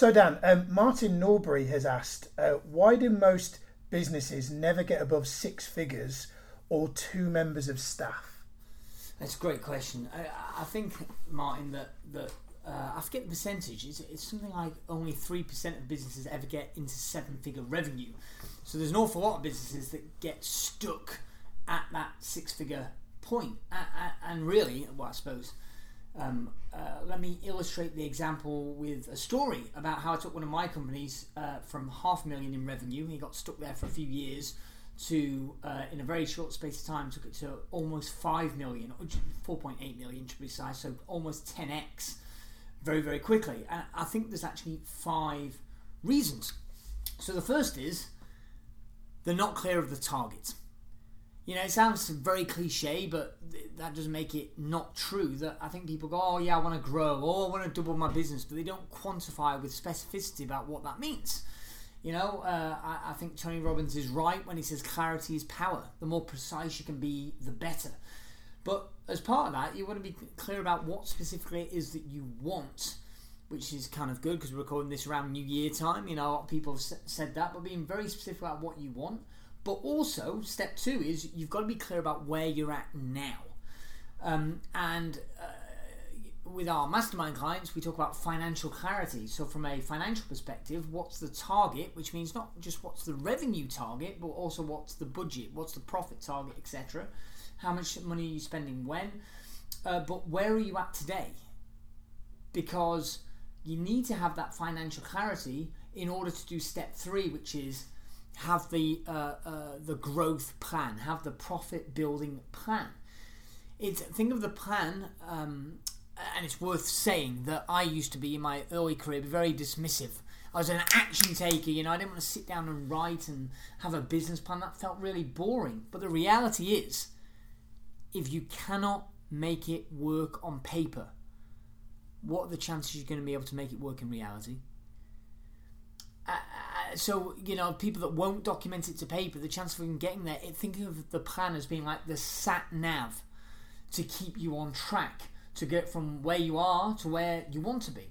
So, Dan, um, Martin Norbury has asked uh, why do most businesses never get above six figures or two members of staff? That's a great question. I, I think, Martin, that, that uh, I forget the percentage. It's, it's something like only three percent of businesses ever get into seven-figure revenue. So there's an awful lot of businesses that get stuck at that six-figure point. And really, well, I suppose. Um, uh, let me illustrate the example with a story about how I took one of my companies uh, from half a million in revenue. He got stuck there for a few years to, uh, in a very short space of time, took it to almost 5 million, 4.8 million to be precise, so almost 10x very, very quickly. And I think there's actually five reasons. So the first is they're not clear of the target. You know, it sounds very cliche, but that doesn't make it not true. That I think people go, "Oh yeah, I want to grow, or I want to double my business," but they don't quantify with specificity about what that means. You know, uh, I, I, think Tony Robbins is right when he says clarity is power. The more precise you can be, the better. But as part of that, you want to be clear about what specifically it is that you want, which is kind of good because we're recording this around New Year time. You know, a lot of people have said that, but being very specific about what you want. But also, step two is you've got to be clear about where you're at now. Um, and uh, with our mastermind clients, we talk about financial clarity. So, from a financial perspective, what's the target, which means not just what's the revenue target, but also what's the budget, what's the profit target, etc how much money are you spending when, uh, but where are you at today? Because you need to have that financial clarity in order to do step three, which is have the uh, uh, the growth plan, have the profit building plan. It's think of the plan, um, and it's worth saying that I used to be in my early career very dismissive. I was an action taker, you know. I didn't want to sit down and write and have a business plan. That felt really boring. But the reality is, if you cannot make it work on paper, what are the chances you're going to be able to make it work in reality? So you know people that won't document it to paper, the chance of even getting there. Thinking of the plan as being like the sat nav to keep you on track to get from where you are to where you want to be.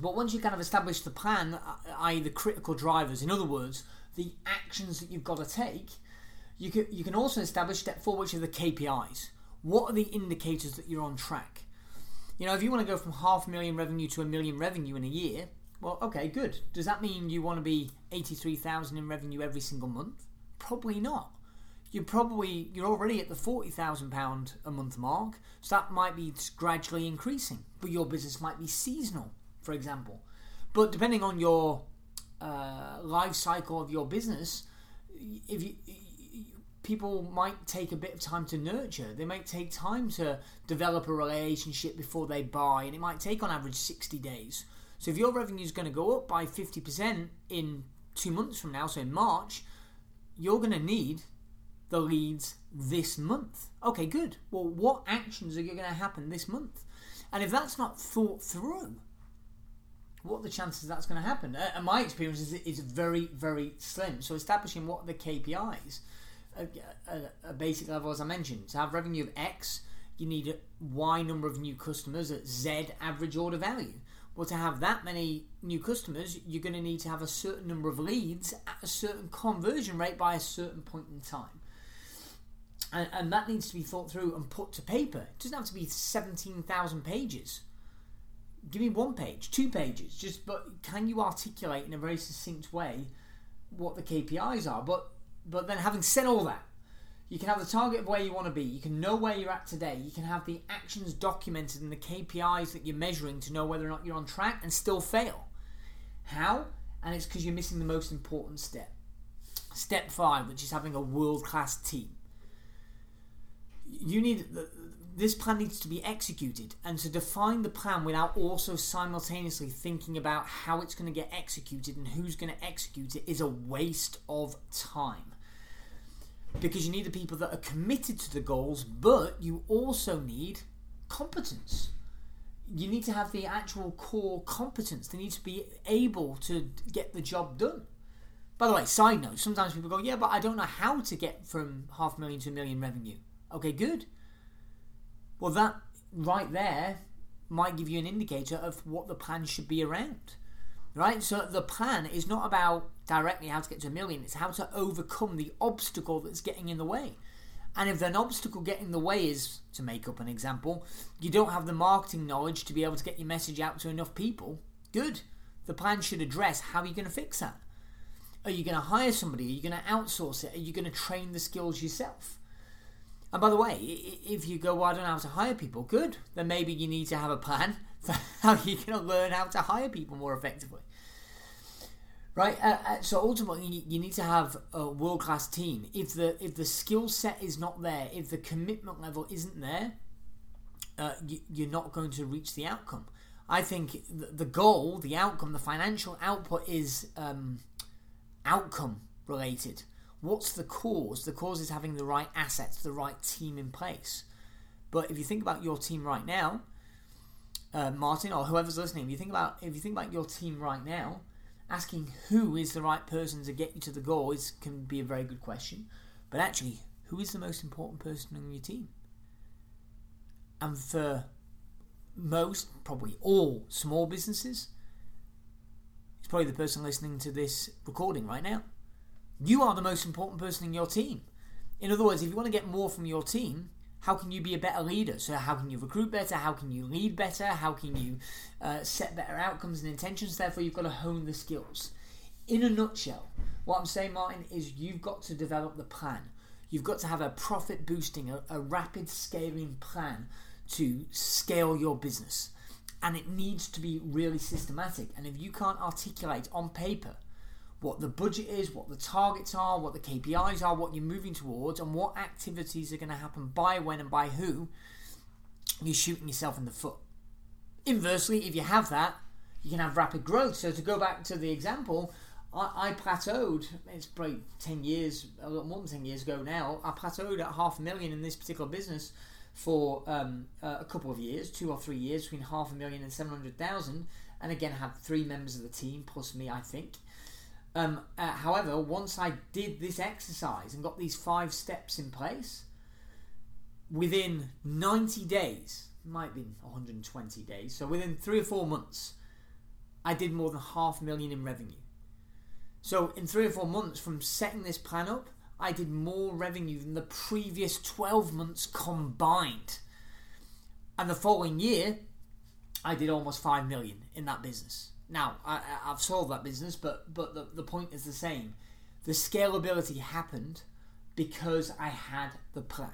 But once you kind of establish the plan, uh, i.e., the critical drivers, in other words, the actions that you've got to take, you can, you can also establish step four, which are the KPIs. What are the indicators that you're on track? You know, if you want to go from half a million revenue to a million revenue in a year, well, okay, good. Does that mean you want to be 83,000 in revenue every single month? Probably not. You're probably you're already at the 40,000 pound a month mark, so that might be gradually increasing. But your business might be seasonal, for example. But depending on your uh, life cycle of your business, if you people might take a bit of time to nurture. They might take time to develop a relationship before they buy, and it might take on average 60 days. So if your revenue is going to go up by 50% in two months from now, so in March, you're going to need the leads this month. Okay, good. Well, what actions are going to happen this month? And if that's not thought through, what are the chances that's going to happen? Uh, and my experience is it's very, very slim. So establishing what the KPIs a, uh, a, uh, a uh, basic level, as I mentioned. To have revenue of X, you need a Y number of new customers at Z average order value. Well, to have that many new customers, you're going to need to have a certain number of leads at a certain conversion rate by a certain point in time. And, and that needs to be thought through and put to paper. It doesn't have to be 17,000 pages. Give me one page, two pages. Just, but can you articulate in a very succinct way what the KPIs are? But but then, having said all that, you can have the target of where you want to be. You can know where you're at today. You can have the actions documented and the KPIs that you're measuring to know whether or not you're on track and still fail. How? And it's because you're missing the most important step. Step five, which is having a world class team. You need this plan needs to be executed, and to define the plan without also simultaneously thinking about how it's going to get executed and who's going to execute it is a waste of time because you need the people that are committed to the goals, but you also need competence. You need to have the actual core competence. They need to be able to get the job done. By the way, side note, sometimes people go, yeah, but I don't know how to get from half a million to a million revenue. Okay, good. Well, that right there might give you an indicator of what the plan should be around. Right? So the plan is not about directly how to get to a million, it's how to overcome the obstacle that's getting in the way. And if an obstacle getting in the way is, to make up an example, you don't have the marketing knowledge to be able to get your message out to enough people, good. The plan should address how you're going to fix that? Are you going to hire somebody? Are you going to outsource it? Are you going to train the skills yourself? And by the way, if you go, well, I don't know how to hire people, good. Then maybe you need to have a plan for how you're going to learn how to hire people more effectively. Right, uh, uh, so ultimately, you need to have a world class team. If the if the skill set is not there, if the commitment level isn't there, uh, you, are not going to reach the outcome. I think the goal, the outcome, the financial output is um, outcome related. What's the cause? The cause is having the right assets, the right team in place. But if you think about your team right now, uh, Martin or whoever's listening, if you think about if you think about your team right now, asking who is the right person to get you to the goal is can be a very good question. But actually, who is the most important person on your team? And for most, probably all small businesses, it's probably the person listening to this recording right now. You are the most important person in your team. In other words, if you want to get more from your team, how can you be a better leader? So, how can you recruit better? How can you lead better? How can you uh, set better outcomes and intentions? Therefore, you've got to hone the skills. In a nutshell, what I'm saying, Martin, is you've got to develop the plan. You've got to have a profit boosting, a, a rapid scaling plan to scale your business. And it needs to be really systematic. And if you can't articulate on paper what the budget is, what the targets are, what the KPIs are, what you're moving towards, and what activities are going to happen by when and by who, you're shooting yourself in the foot. Inversely, if you have that, you can have rapid growth. So to go back to the example, I, I plateaued. It's probably ten years, a lot more than ten years ago now. I plateaued at half a million in this particular business for um, uh, a couple of years, two or three years, between half a million and seven hundred thousand. And again, had three members of the team plus me, I think. Um, uh, however, once I did this exercise and got these five steps in place, within 90 days, might be 120 days, so within three or four months, I did more than half a million in revenue. So in three or four months from setting this plan up, I did more revenue than the previous 12 months combined. And the following year, I did almost 5 million in that business. Now, I, have sold that business, but but the, the point is the same. The scalability happened because I had the plan.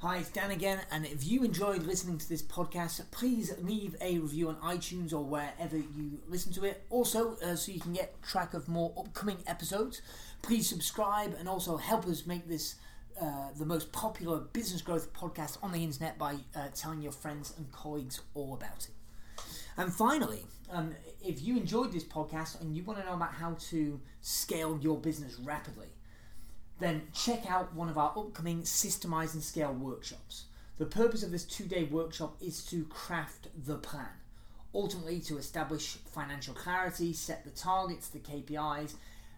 Hi, it's Dan again, and if you enjoyed listening to this podcast, please leave a review on iTunes or wherever you listen to it. Also, uh, so you can get track of more upcoming episodes, please subscribe and also help us make this uh, the most popular business growth podcast on the internet by uh, telling your friends and colleagues all about it. And finally, um, if you enjoyed this podcast and you want to know about how to scale your business rapidly, then check out one of our upcoming Systemize and Scale workshops. The purpose of this two day workshop is to craft the plan, ultimately, to establish financial clarity, set the targets, the KPIs,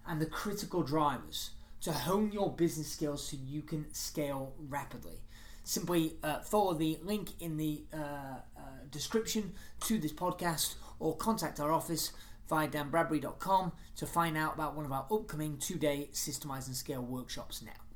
and the critical drivers to hone your business skills so you can scale rapidly. Simply uh, follow the link in the uh, uh, description to this podcast or contact our office via danbradbury.com to find out about one of our upcoming two day Systemize and Scale workshops now.